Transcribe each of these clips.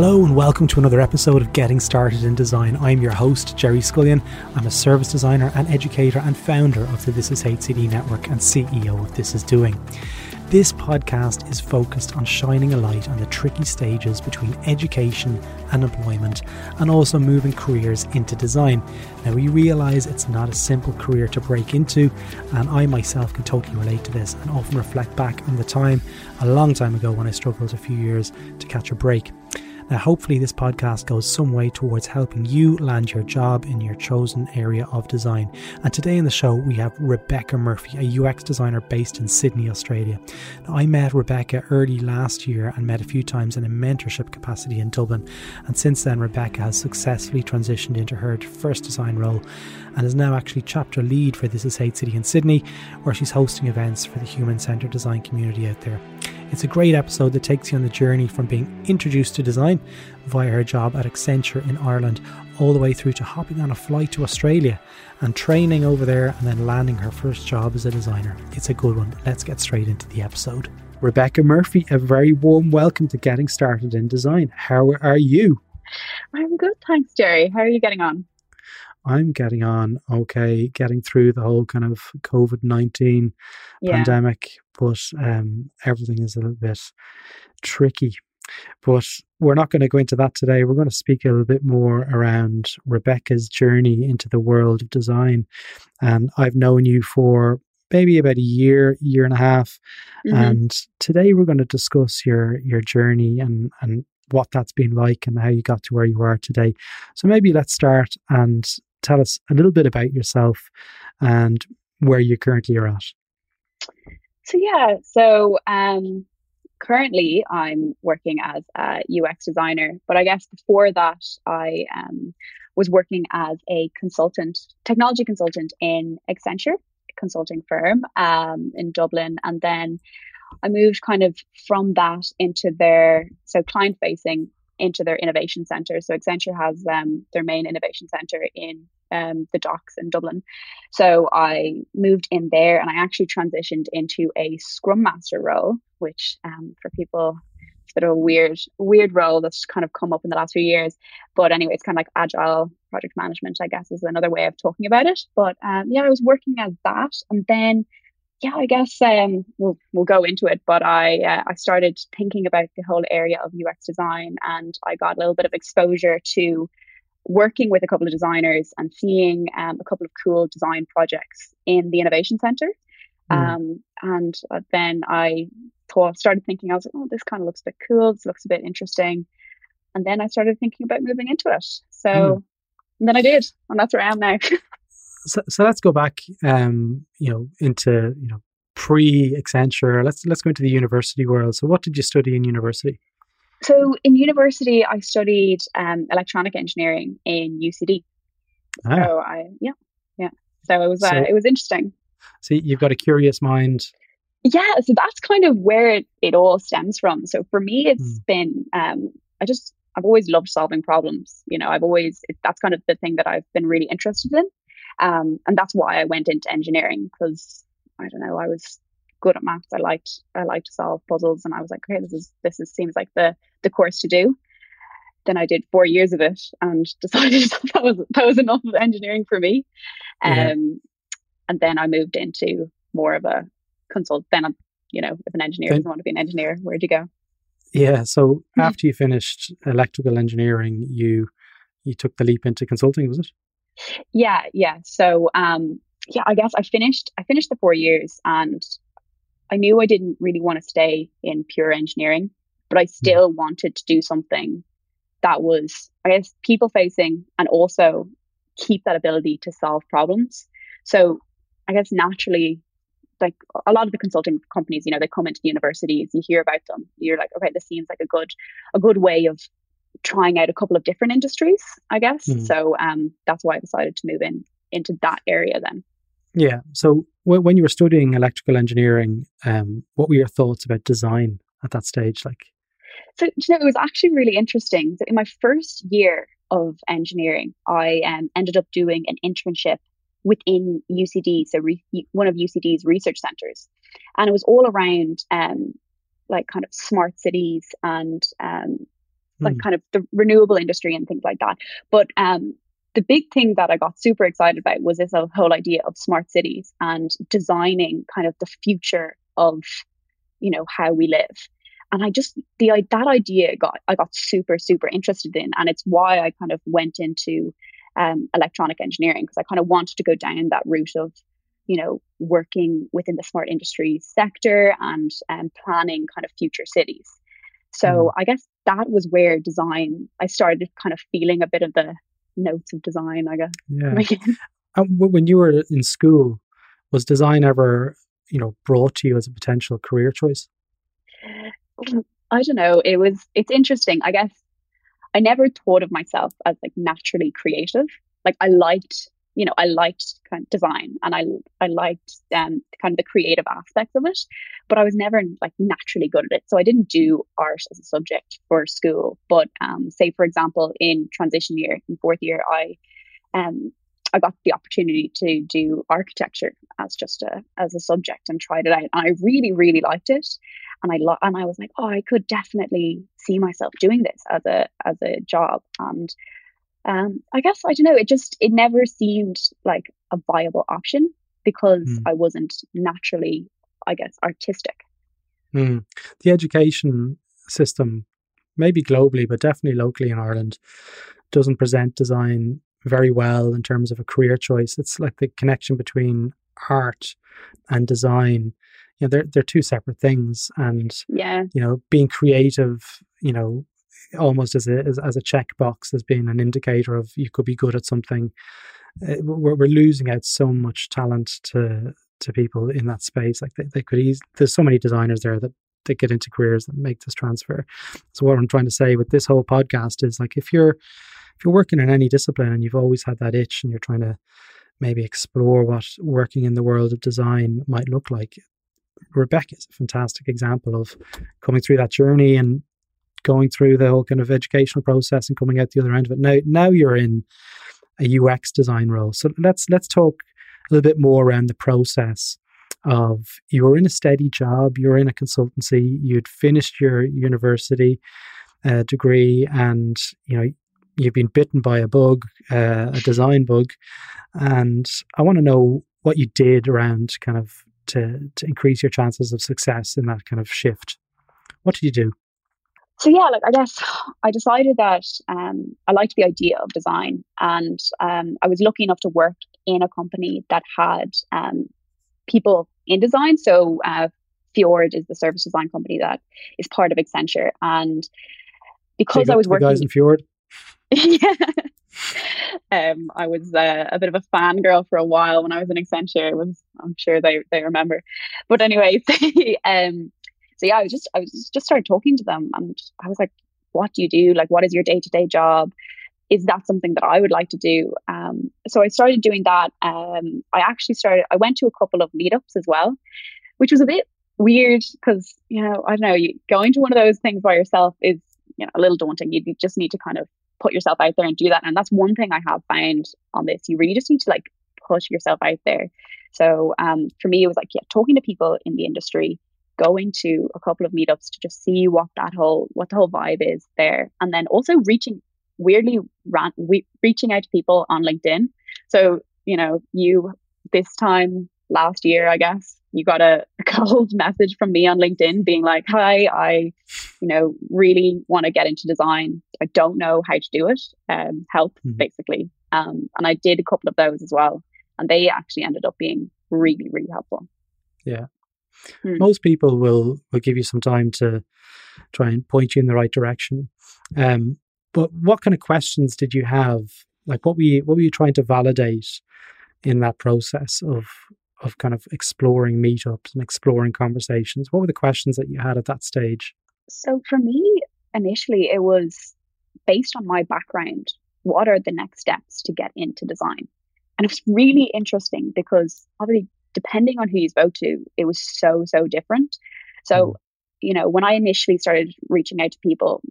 Hello and welcome to another episode of Getting Started in Design. I'm your host, Gerry Scullion. I'm a service designer and educator and founder of the This Is HCD network and CEO of This Is Doing. This podcast is focused on shining a light on the tricky stages between education and employment and also moving careers into design. Now, we realise it's not a simple career to break into, and I myself can totally relate to this and often reflect back on the time a long time ago when I struggled a few years to catch a break. Now, hopefully, this podcast goes some way towards helping you land your job in your chosen area of design. And today in the show, we have Rebekah Murphy, a UX designer based in Sydney, Australia. Now, I met Rebekah early last year and met a few times in a mentorship capacity in Dublin. And since then, Rebekah has successfully transitioned into her first design role and is now actually chapter lead for This Is HCD in Sydney, where she's hosting events for the human centered design community out there. It's a great episode that takes you on the journey from being introduced to design via her job at Accenture in Ireland, all the way through to hopping on a flight to Australia and training over there and then landing her first job as a designer. It's a good one. Let's get straight into the episode. Rebekah Murphy, a very warm welcome to Getting Started in Design. How are you? I'm good, thanks, Gerry. How are you getting on? I'm getting on okay, getting through the whole kind of COVID 19 yeah. pandemic, but um, everything is a little bit tricky. But we're not going to go into that today. We're going to speak a little bit more around Rebekah's journey into the world of design. And I've known you for maybe about a year, year and a half. Mm-hmm. And today we're going to discuss your your journey and and what that's been like and how you got to where you are today. So maybe let's start and tell us a little bit about yourself and where you currently are at. So yeah, so um, currently I'm working as a UX designer, but I guess before that I um, was working as a consultant, technology consultant in Accenture, consulting firm um, in Dublin, and then I moved kind of from that into their so client facing into their innovation center. So Accenture has um, their main innovation center in um, the docks in Dublin. So I moved in there and I actually transitioned into a Scrum Master role, which um, for people it's a bit of a weird, weird role that's kind of come up in the last few years. But anyway, it's kind of like agile project management, I guess, is another way of talking about it. But um, yeah, I was working as that, and then yeah, I guess um, we'll we'll go into it. But I uh, I started thinking about the whole area of UX design, and I got a little bit of exposure to working with a couple of designers and seeing um, a couple of cool design projects in the innovation center. Mm. Um, and uh, then I thought, started thinking, I was like, oh, this kind of looks a bit cool. This looks a bit interesting. And then I started thinking about moving into it. So mm. then I did, and that's where I am now. so, so let's go back, um, you know, into you know pre Accenture. Let's let's go into the university world. So, what did you study in university? So, in university, I studied um, electronic engineering in UCD. Ah. So, I yeah, yeah. So it was uh, it was interesting. So you've got a curious mind. Yeah, so that's kind of where it, it all stems from. So for me, it's mm. been um, I just I've always loved solving problems. You know, I've always it, that's kind of the thing that I've been really interested in. Um, and that's why I went into engineering because I don't know, I was good at maths. I liked I liked to solve puzzles, and I was like, okay, this is this is seems like the the course to do. Then I did four years of it and decided that was that was enough of engineering for me. Um, yeah. and then I moved into more of a consult. Then I'm, you know, if an engineer doesn't want to be an engineer, where'd you go? Yeah. So mm-hmm. after you finished electrical engineering, you you took the leap into consulting, was it? Yeah, yeah. So um yeah, I guess I finished I finished the four years and I knew I didn't really want to stay in pure engineering, but I hmm. still wanted to do something that was, I guess, people facing and also keep that ability to solve problems. So I guess naturally, like a lot of the consulting companies, you know, they come into the universities, you hear about them, you're like, okay, this seems like a good, a good way of trying out a couple of different industries, I guess. Mm. So um, that's why I decided to move in into that area then. Yeah. So w- when you were studying electrical engineering, um, what were your thoughts about design at that stage? Like, so you know, it was actually really interesting. So in my first year of engineering, I um, ended up doing an internship within UCD, so re- one of UCD's research centers, and it was all around um, like kind of smart cities and um, like mm. kind of the renewable industry and things like that. But um, the big thing that I got super excited about was this whole idea of smart cities and designing kind of the future of, you know, how we live. And I just the that idea got I got super super interested in, and it's why I kind of went into um, electronic engineering because I kind of wanted to go down that route of you know, working within the smart industry sector and um, planning kind of future cities. So mm. I guess that was where design, I started kind of feeling a bit of the notes of design, I guess. Yeah. um, when you were in school, was design ever, you know, brought to you as a potential career choice? I don't know. It was, it's interesting. I guess I never thought of myself as like naturally creative. Like I liked you know, I liked kind of design and I I liked um, kind of the creative aspects of it, but I was never like naturally good at it. So I didn't do art as a subject for school. But um, say for example, in transition year, in fourth year, I um, I got the opportunity to do architecture as just a as a subject and tried it out, and I really really liked it. And I lo- and I was like, oh, I could definitely see myself doing this as a as a job. And um, I guess I don't know. It just it never seemed like a viable option because mm. I wasn't naturally, I guess, artistic. Mm. The education system, maybe globally, but definitely locally in Ireland, doesn't present design very well in terms of a career choice. It's like the connection between art and design. You know, they're they're two separate things, and yeah, you know, being creative, you know, almost as a as, as a checkbox as being an indicator of you could be good at something. Uh, we're, we're losing out so much talent to to people in that space. Like they, they could ease. There's so many designers there that that get into careers that make this transfer. So what I'm trying to say with this whole podcast is like if you're if you're working in any discipline and you've always had that itch and you're trying to maybe explore what working in the world of design might look like. Rebekah is a fantastic example of coming through that journey and going through the whole kind of educational process and coming out the other end of it. Now, now you're in a UX design role. So let's let's talk a little bit more around the process of you were in a steady job, you're in a consultancy, you'd finished your university uh, degree, and you know you've been bitten by a bug, uh, a design bug, and I want to know what you did around kind of to to increase your chances of success in that kind of shift. What did you do? So yeah, like I guess I decided that um, I liked the idea of design, and um, I was lucky enough to work in a company that had um, people in design. So uh, Fjord is the service design company that is part of Accenture, and because I was working, guys in Fjord. yeah. Um, I was uh, a bit of a fangirl for a while when I was in Accenture. Was I'm sure they they remember, but anyway, um, so yeah, I was just I was just started talking to them, and I was like, "What do you do? Like, what is your day to day job? Is that something that I would like to do?" Um, so I started doing that. Um, I actually started. I went to a couple of meetups as well, which was a bit weird because you know I don't know. You, going to one of those things by yourself is you know a little daunting. You, you just need to kind of put yourself out there and do that. And that's one thing I have found on this. You really just need to like put yourself out there. So um, for me, it was like, yeah, talking to people in the industry, going to a couple of meetups to just see what that whole what the whole vibe is there. And then also reaching weirdly ran, we, reaching out to people on linkedin. So you know you this time last year i guess you got a, a cold message from me on linkedin being like hi i you know really want to get into design. I don't know how to do it um, help mm-hmm. basically. Um, and i did a couple of those as well. And they actually ended up being really really helpful. Yeah Hmm. Most people will will give you some time to try and point you in the right direction. Um, but what kind of questions did you have? Like, what were you what were you trying to validate in that process of of kind of exploring meetups and exploring conversations? What were the questions that you had at that stage? So for me, initially, it was based on my background. What are the next steps to get into design? And it was really interesting because obviously depending on who you spoke to, it was so, so different. So, mm. you know, when I initially started reaching out to people,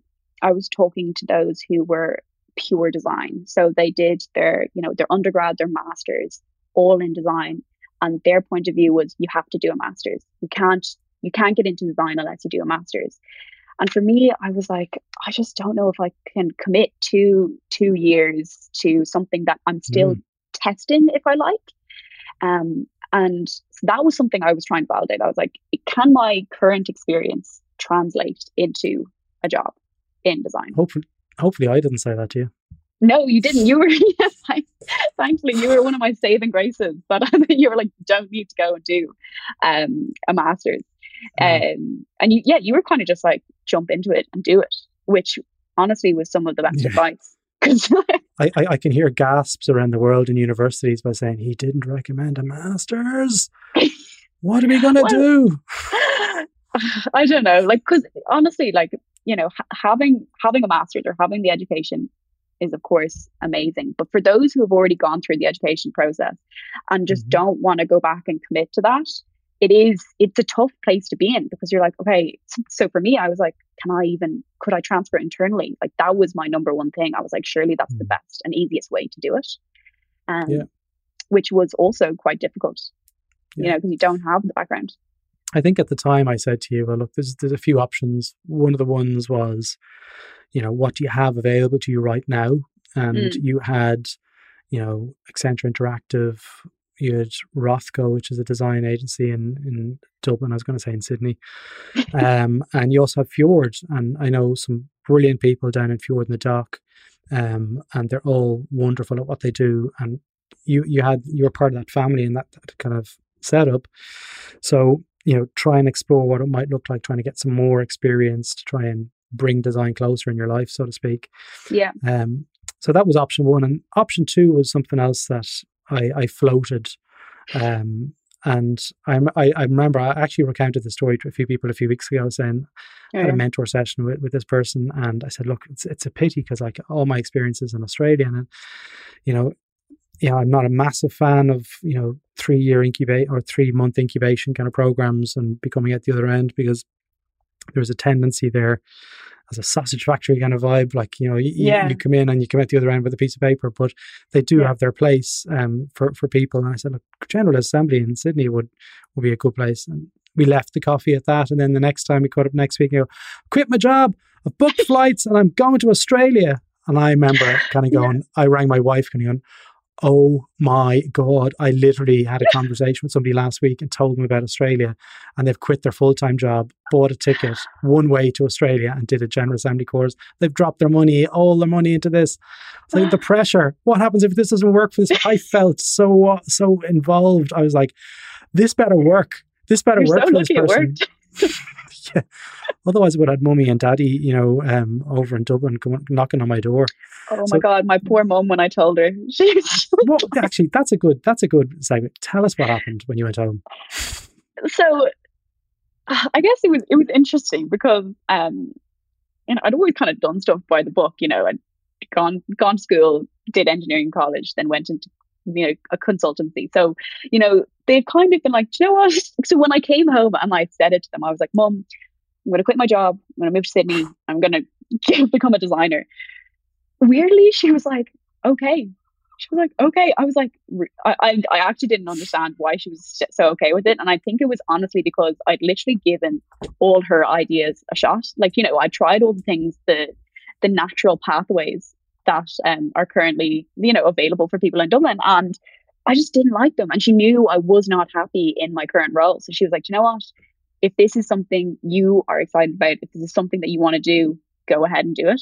I was talking to those who were pure design. So they did their, you know, their undergrad, their masters, all in design. And their point of view was you have to do a master's. You can't you can't get into design unless you do a master's. And for me, I was like, I just don't know if I can commit to two years to something that I'm still mm. testing if I like. Um, and that was something I was trying to validate. I was like, can my current experience translate into a job in design? Hopefully, hopefully, I didn't say that to you. No, you didn't. You were, yes, thankfully, you were one of my saving graces. But you were like, don't need to go and do um, a master's. Mm. Um, and you, yeah, you were kind of just like, jump into it and do it, which honestly was some of the best yeah. advice. Because I, I, I, can hear gasps around the world in universities by saying he didn't recommend a master's. what are we gonna well, do? I don't know. Like, because honestly, like you know, ha- having having a master's or having the education is of course amazing. But for those who have already gone through the education process and just mm-hmm. don't want to go back and commit to that, it is it's a tough place to be in because you're like, okay, so for me, I was like, can I even could I transfer internally? Like that was my number one thing. I was like, surely that's mm-hmm. the mm. best and easiest way to do it. Um, yeah. which was also quite difficult, yeah. you know, because you don't have the background. I think at the time I said to you, well, look, there's there's a few options. One of the ones was you know, what do you have available to you right now? And mm. you had, you know, Accenture Interactive, you had Rothco, which is a design agency in, in Dublin, I was going to say in Sydney. um, and you also have Fjord. And I know some brilliant people down in Fjord in the dock. Um, and they're all wonderful at what they do. And you you had you were part of that family and that, that kind of setup. So, you know, try and explore what it might look like trying to get some more experience to try and bring design closer in your life, so to speak. Yeah. Um, so that was option one, and option two was something else that I, I floated. Um, and I, I, I remember I actually recounted the story to a few people a few weeks ago, saying oh, I had a mentor session with, with this person, and I said, look, it's it's a pity because like all my experiences in Australia, and you know, you know, I'm not a massive fan of you know three year incubate or three month incubation kind of programs and becoming at the other end because there's a tendency there as a sausage factory kind of vibe. Like, you know, you, yeah. you come in and you come out the other end with a piece of paper, but they do yeah. have their place um, for, for people. And I said, look, General Assembly in Sydney would, would be a good place. And we left the coffee at that. And then the next time we caught up next week, you go, quit my job. I've booked flights and I'm going to Australia. And I remember kind of going, yeah. I rang my wife kind of going, oh my god i literally had a conversation with somebody last week and told them about australia and they've quit their full-time job bought a ticket one way to australia and did a general assembly course. They've dropped their money all their money into this. So the pressure. What happens if this doesn't work for this? I felt so so involved. I was like this better work. This better You're work so for this person yeah. Otherwise, I would have mummy and daddy, you know, um, over in Dublin knocking on my door. Oh so, my god, my poor mum when I told her. well, actually, that's a good that's a good segment. Tell us what happened when you went home. So, I guess it was it was interesting because um, you know, I'd always kind of done stuff by the book. You know, I'd gone gone to school, did engineering college, then went into you know a consultancy. So, you know, they've kind of been like, you know what? So when I came home and I said it to them, I was like, Mom, I'm going to quit my job. I'm going to move to Sydney. I'm going to become a designer. Weirdly, she was like, okay. She was like, okay. I was like, I, I actually didn't understand why she was so okay with it. And I think it was honestly because I'd literally given all her ideas a shot. Like, you know, I tried all the things, the, the natural pathways that um, are currently, you know, available for people in Dublin. And I just didn't like them. And she knew I was not happy in my current role. So she was like, you know what? If this is something you are excited about, if this is something that you want to do, go ahead and do it.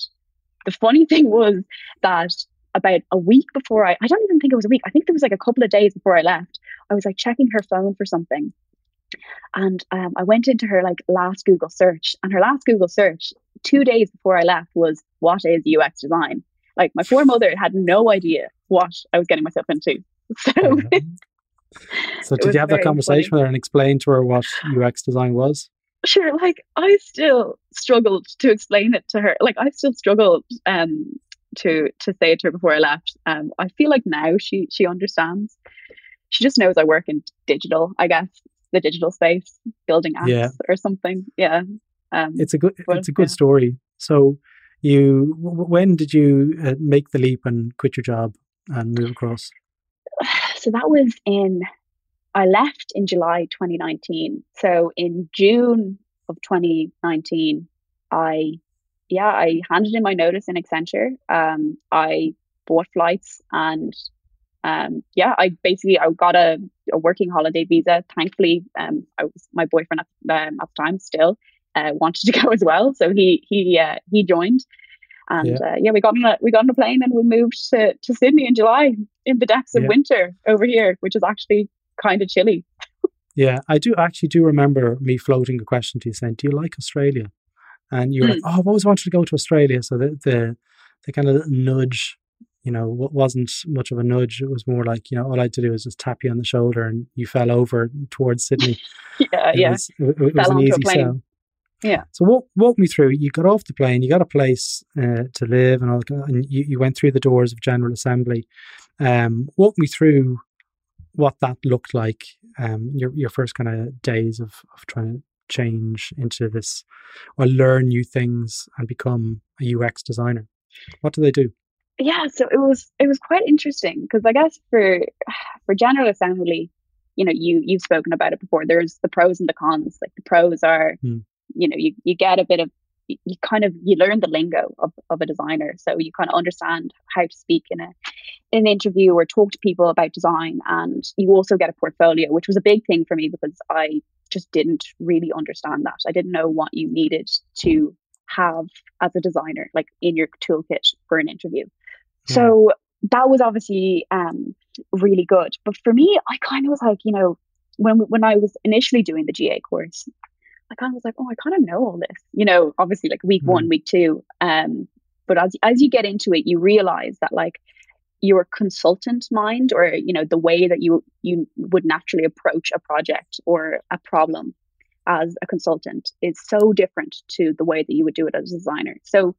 The funny thing was that about a week before I, I don't even think it was a week, I think there was like a couple of days before I left, I was like checking her phone for something. And um, I went into her like last Google search, and her last Google search two days before I left was, What is UX design? Like my poor mother had no idea what I was getting myself into. So, so did you have that conversation funny. with her and explain to her what UX design was? Sure. Like I still struggled to explain it to her. Like I still struggled um, to to say it to her before I left. Um, I feel like now she she understands. She just knows I work in digital. I guess the digital space, building apps yeah. or something. Yeah. Um, it's a good it's a good yeah. story. So you when did you uh, make the leap and quit your job and move across? so that was in, I left in July 2019. So in June of 2019, I, yeah, I handed in my notice in Accenture. Um, I bought flights and um, yeah, I basically I got a, a working holiday visa. Thankfully, um, I was my boyfriend at, um, at the time still uh, wanted to go as well, so he he uh, he joined, and yeah. Uh, yeah, we got on a we got on a plane and we moved to to Sydney in July in the depths of yeah. winter over here, which is actually kind of chilly. Yeah, I do actually do remember me floating a question to you saying, "Do you like Australia?" And you were mm. like, "Oh, I've always wanted to go to Australia." So the the, the kind of nudge, you know, wasn't much of a nudge. It was more like, you know, all I had to do was just tap you on the shoulder, and you fell over towards Sydney. yeah, it yeah, was, it, it was an easy sell. Yeah. So walk walk me through. You got off the plane. You got a place uh, to live, and all. And you, you went through the doors of General Assembly. Um, walk me through what that looked like. Um, your your first kind of days of of trying to change into this or learn new things and become a UX designer. What do they do? Yeah, so it was it was quite interesting because I guess for for General Assembly, you know, you you've spoken about it before. There's the pros and the cons. Like the pros are hmm you know you, you get a bit of you kind of you learn the lingo of, of a designer. So you kind of understand how to speak in a in an interview or talk to people about design. And you also get a portfolio which was a big thing for me because i just didn't really understand that. I didn't know what you needed to have as a designer like in your toolkit for an interview. Mm. so that was obviously um, really good. But for me i kind of was like you know when when i was initially doing the ga course I kind of was like, oh, I kind of know all this, you know, obviously like week mm. one, week two. Um, but as as you get into it, you realize that like your consultant mind or you know the way that you you would naturally approach a project or a problem as a consultant is so different to the way that you would do it as a designer. So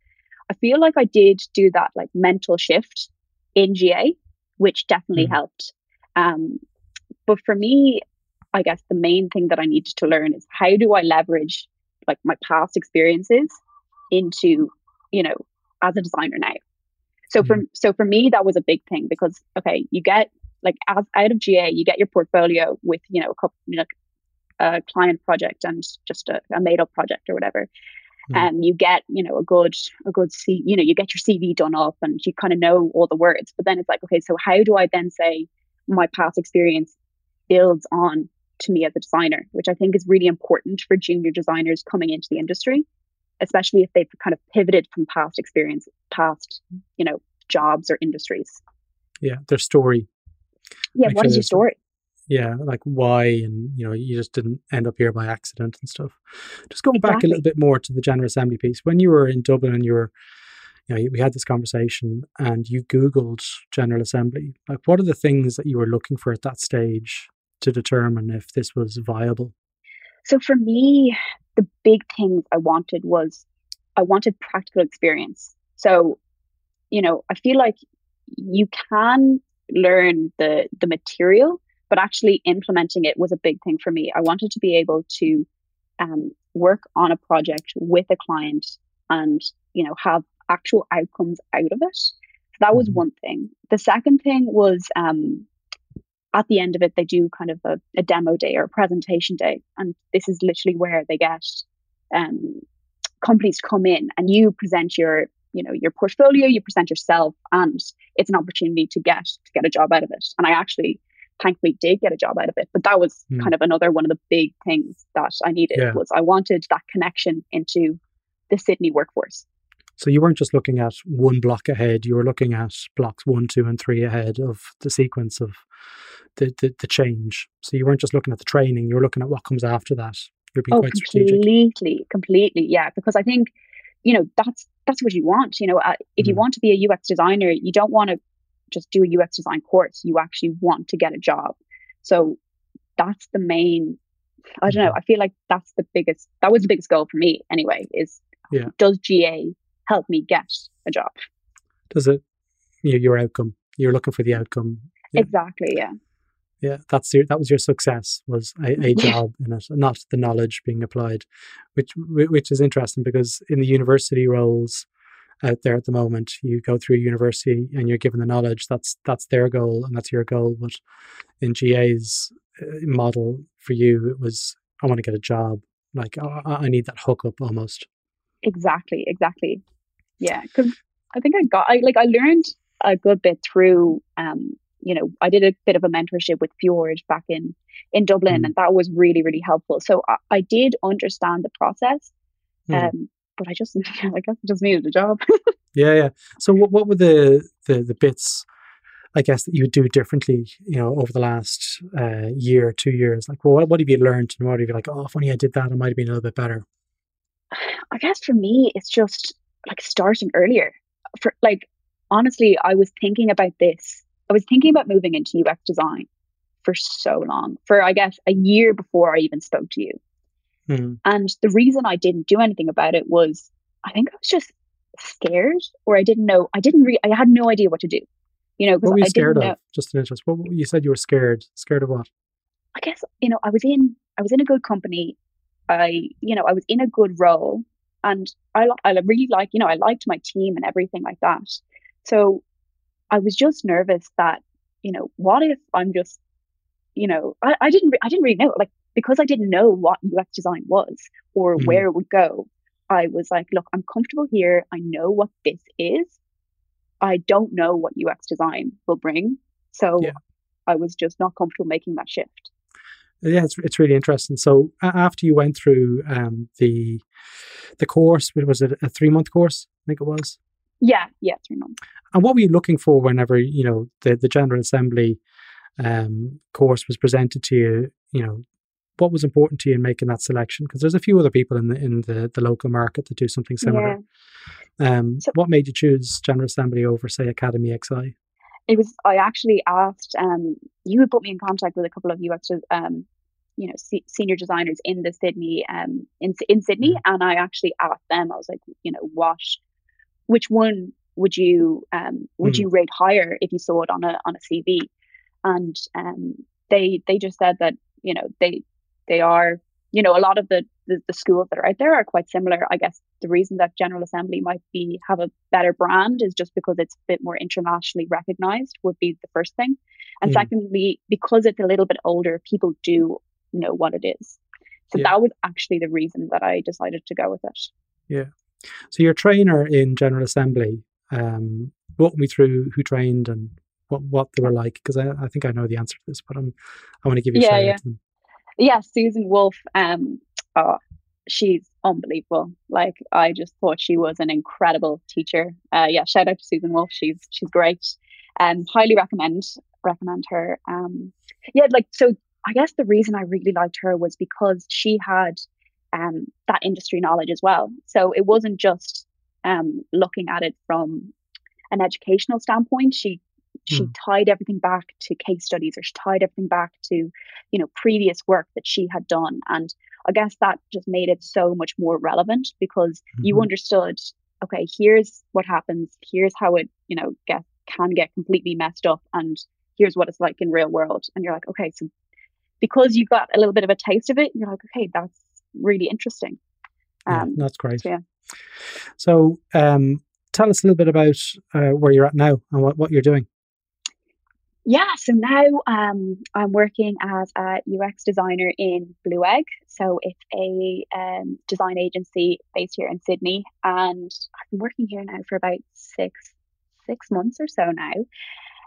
I feel like I did do that like mental shift in GA, which definitely mm. helped. Um, but for me, I guess the main thing that I needed to learn is how do I leverage like my past experiences into, you know, as a designer now. So mm-hmm. for so for me that was a big thing because okay, you get like as, out of GA, you get your portfolio with you know a couple you know, a client project and just a, a made up project or whatever. Mm. And you get, you know, a good, a good C, you know, you get your CV done up and you kind of know all the words. But then it's like, okay, so how do I then say my past experience builds on to me as a designer, which I think is really important for junior designers coming into the industry, especially if they've kind of pivoted from past experience, past, you know, jobs or industries. Yeah, their story. Yeah, like what is uh, your story? Yeah, like why, and you know, you just didn't end up here by accident and stuff. Just going exactly. back a little bit more to the General Assembly piece, when you were in Dublin and you were you know, we had this conversation and you Googled General Assembly. Like, what are the things that you were looking for at that stage to determine if this was viable? So for me, the big things I wanted was I wanted practical experience. So, you know, I feel like you can learn the the material, but actually implementing it was a big thing for me. I wanted to be able to um, work on a project with a client and you know have actual outcomes out of it. So that was mm-hmm. one thing. The second thing was um, at the end of it, they do kind of a, a demo day or a presentation day. And this is literally where they get um, companies come in and you present your you know your portfolio you present yourself and it's an opportunity to get to get a job out of it and i actually thankfully did get a job out of it but that was mm. kind of another one of the big things that i needed yeah. was i wanted that connection into the sydney workforce so you weren't just looking at one block ahead, you were looking at blocks one, two, and three ahead of the sequence of the, the, the change. So you weren't just looking at the training, you were looking at what comes after that. You're being oh, quite completely, strategic. completely, completely, yeah. Because I think, you know, that's that's what you want. You know, uh, if mm. you want to be a UX designer, you don't want to just do a UX design course. You actually want to get a job. So that's the main. I don't know. Mm-hmm. I feel like that's the biggest. That was the biggest goal for me, anyway. Is yeah. does GA help me get a job. Does it? Your, your outcome. You're looking for the outcome. Yeah. Exactly. Yeah. Yeah, that's your, that was your success was a, a job in it, not the knowledge being applied, which which is interesting because in the university roles out there at the moment, you go through university and you're given the knowledge. That's that's their goal and that's your goal. But in GA's uh, model for you, it was I want to get a job. Like I, I need that hookup almost. Exactly, exactly. Yeah, because I think I got I like I learned a good bit through um you know I did a bit of a mentorship with Fjord back in in Dublin, mm. and that was really really helpful. So I, I did understand the process, mm. um, but I just I guess I just needed a job. yeah, yeah. So what what were the the the bits? I guess that you would do differently, you know, over the last uh, year, two years. Like, well, what, what have you learned, and what have you like? Oh, if only I did that, it might have been a little bit better. I guess for me, it's just like starting earlier. For like, honestly, I was thinking about this. I was thinking about moving into UX design for so long, for I guess a year before I even spoke to you. Mm-hmm. And the reason I didn't do anything about it was I think I was just scared, or I didn't know. I didn't. Re- I had no idea what to do. You know, what were you I scared of? Know. Just an interest. What you said you were scared. Scared of what? I guess you know I was in. I was in a good company. I you know I was in a good role, and I I really like you know I liked my team and everything like that. So I was just nervous that you know what if I'm just you know I, I didn't I didn't really know like because I didn't know what UX design was or mm. where it would go. I was like, look, I'm comfortable here. I know what this is. I don't know what UX design will bring. So yeah. I was just not comfortable making that shift. Yeah, it's, it's really interesting. So after you went through um, the the course, was it a three month course? I think it was. Yeah, yeah, three months. And what were you looking for whenever you know the the General Assembly um, course was presented to you? You know, what was important to you in making that selection? Because there's a few other people in the in the, the local market that do something similar. Yeah. Um, so, what made you choose General Assembly over, say, Academy XI? It was I actually asked. Um, you had put me in contact with a couple of UX, um, you know, c- senior designers in the Sydney, um, in in Sydney, mm. and I actually asked them. I was like, you know, what, which one would you um would mm. you rate higher if you saw it on a on a CV? And um, they they just said that you know they they are, you know, a lot of the, the, the schools that are out there are quite similar. I guess the reason that General Assembly might be have a better brand is just because it's a bit more internationally recognized would be the first thing. And mm. secondly, because it's a little bit older, people do know what it is. So yeah. that was actually the reason that I decided to go with it. Yeah. So your trainer in General Assembly, um, walk me through who trained and what, what they were like, because I, I think I know the answer to this, but I'm, I want to give you a yeah, yeah yeah, Susan Wolf, um, oh, she's unbelievable. Like I just thought she was an incredible teacher. Uh, yeah, shout out to Susan Wolf. She's she's great. Um, highly recommend recommend her. Um, yeah, like so. I guess the reason I really liked her was because she had um that industry knowledge as well. So it wasn't just um looking at it from an educational standpoint. She she mm. tied everything back to case studies or she tied everything back to you know previous work that she had done and i guess that just made it so much more relevant because mm-hmm. you understood okay here's what happens here's how it you know get can get completely messed up and here's what it's like in real world and you're like okay so because you got a little bit of a taste of it you're like okay that's really interesting um, yeah, that's great so, yeah so um, tell us a little bit about uh, where you're at now and what, what you're doing yeah, so now um, I'm working as a UX designer in Blue Egg. So it's a um, design agency based here in Sydney, and I've been working here now for about six six months or so now.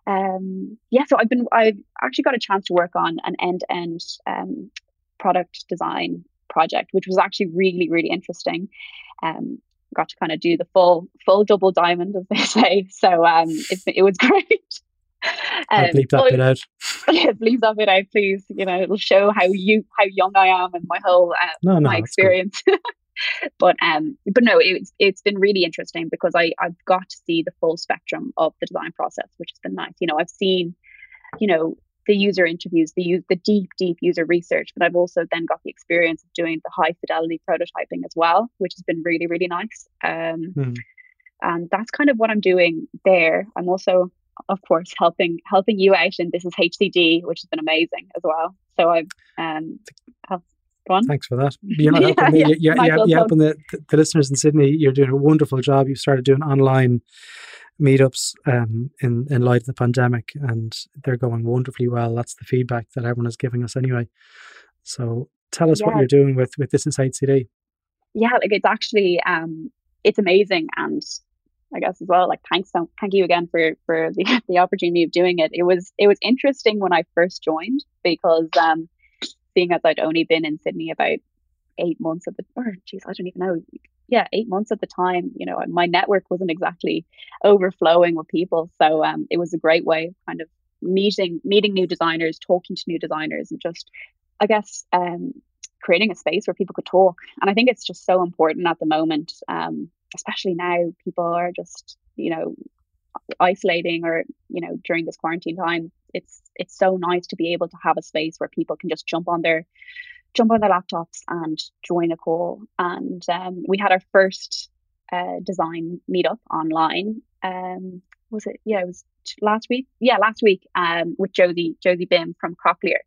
Um, yeah, so I've been I've actually got a chance to work on an end to end product design project, which was actually really really interesting. Um, got to kind of do the full full double diamond, as they say. So um, it, it was great. Um, bleep that bit out. Yeah, bleep that bit out, please. You know, it'll show how you how young I am and my whole uh, no, no, my experience. but um, but no, it's it's been really interesting because I I've got to see the full spectrum of the design process, which has been nice. You know, I've seen, you know, the user interviews, the use the deep deep user research, but I've also then got the experience of doing the high fidelity prototyping as well, which has been really really nice. Um, mm. and that's kind of what I'm doing there. I'm also of course, helping helping you out and this is HCD, which has been amazing as well. So I've um, have, Thanks for that. You're not helping yeah, me. You're, you're, you're, you're helping the, the listeners in Sydney. You're doing a wonderful job. You've started doing online meetups um, in in light of the pandemic, and they're going wonderfully well. That's the feedback that everyone is giving us anyway. So tell us yeah. what you're doing with with this inside HCD. yeah, like it's actually um, it's amazing, and I guess as well, like thanks, thank you again for for the, the opportunity of doing it. It was it was interesting when I first joined because um, seeing as I'd only been in Sydney about eight months at the or geez, I don't even know. Yeah, eight months at the time. You know, my network wasn't exactly overflowing with people, so um, it was a great way of kind of meeting meeting new designers, talking to new designers, and just I guess um, creating a space where people could talk. And I think it's just so important at the moment, um, especially now. People are just you know isolating or you know during this quarantine time. It's it's so nice to be able to have a space where people can just jump on their jump on their laptops and join a call. And um, we had our first uh, design meetup online. Um, was it? Yeah, it was last week. Yeah, last week um, with Josie Josie Bim from Croplier.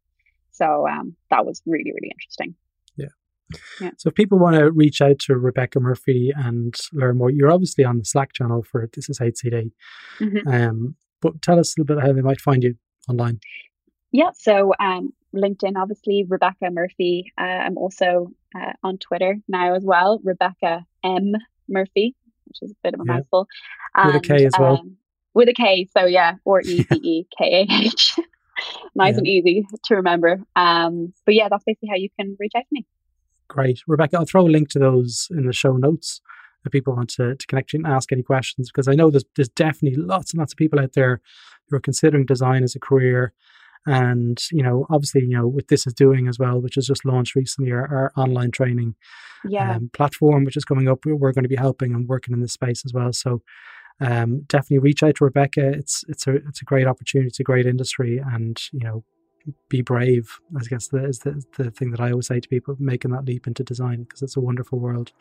So um, that was really really interesting. Yeah. Yeah. So if people want to reach out to Rebekah Murphy and learn more, you're obviously on the Slack channel for This Is HCD. Mm-hmm. Um, but tell us a little bit how they might find you online. Yeah, so um, LinkedIn, obviously, Rebekah Murphy. Uh, I'm also uh, on Twitter now as well, Rebekah M Murphy, which is a bit of a yeah. mouthful. And, with a K as well. Um, with a K, so yeah, or E C E K A H. nice yeah. and easy to remember. Um, but yeah, that's basically how you can reach out to me. Great. Rebekah, I'll throw a link to those in the show notes if people want to, to connect you and ask any questions because I know there's, there's definitely lots and lots of people out there who are considering design as a career and, you know, obviously, you know, what This Is Doing as well, which has just launched recently, our, our online training yeah. um, platform, which is coming up, we're going to be helping and working in this space as well. So um, definitely reach out to Rebekah. It's it's a it's a great opportunity. It's a great industry, and you know, be brave. I guess that is the the thing that I always say to people making that leap into design because it's a wonderful world.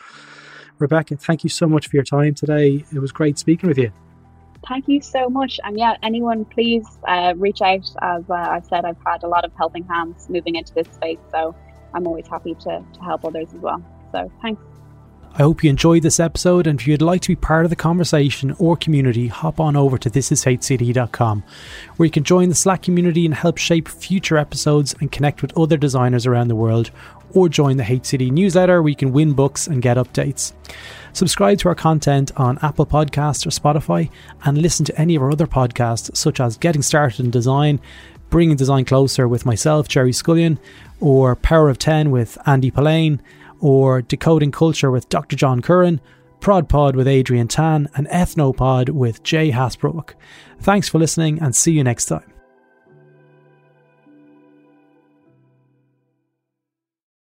Rebekah, thank you so much for your time today. It was great speaking with you thank you so much. And yeah, anyone, please uh, reach out. As uh, I've said, I've had a lot of helping hands moving into this space, so I'm always happy to, to help others as well. So thanks. I hope you enjoyed this episode, and if you'd like to be part of the conversation or community, hop on over to thisishcd.com, where you can join the Slack community and help shape future episodes and connect with other designers around the world, or join the HCD newsletter where you can win books and get updates. Subscribe to our content on Apple Podcasts or Spotify and listen to any of our other podcasts, such as Getting Started in Design, Bringing Design Closer with myself, Gerry Scullion, or Power of 10 with Andy Polaine, or Decoding Culture with Dr. John Curran, Prod Pod with Adrienne Tan, and Ethnopod with Jay Hasbrouck. Thanks for listening and see you next time.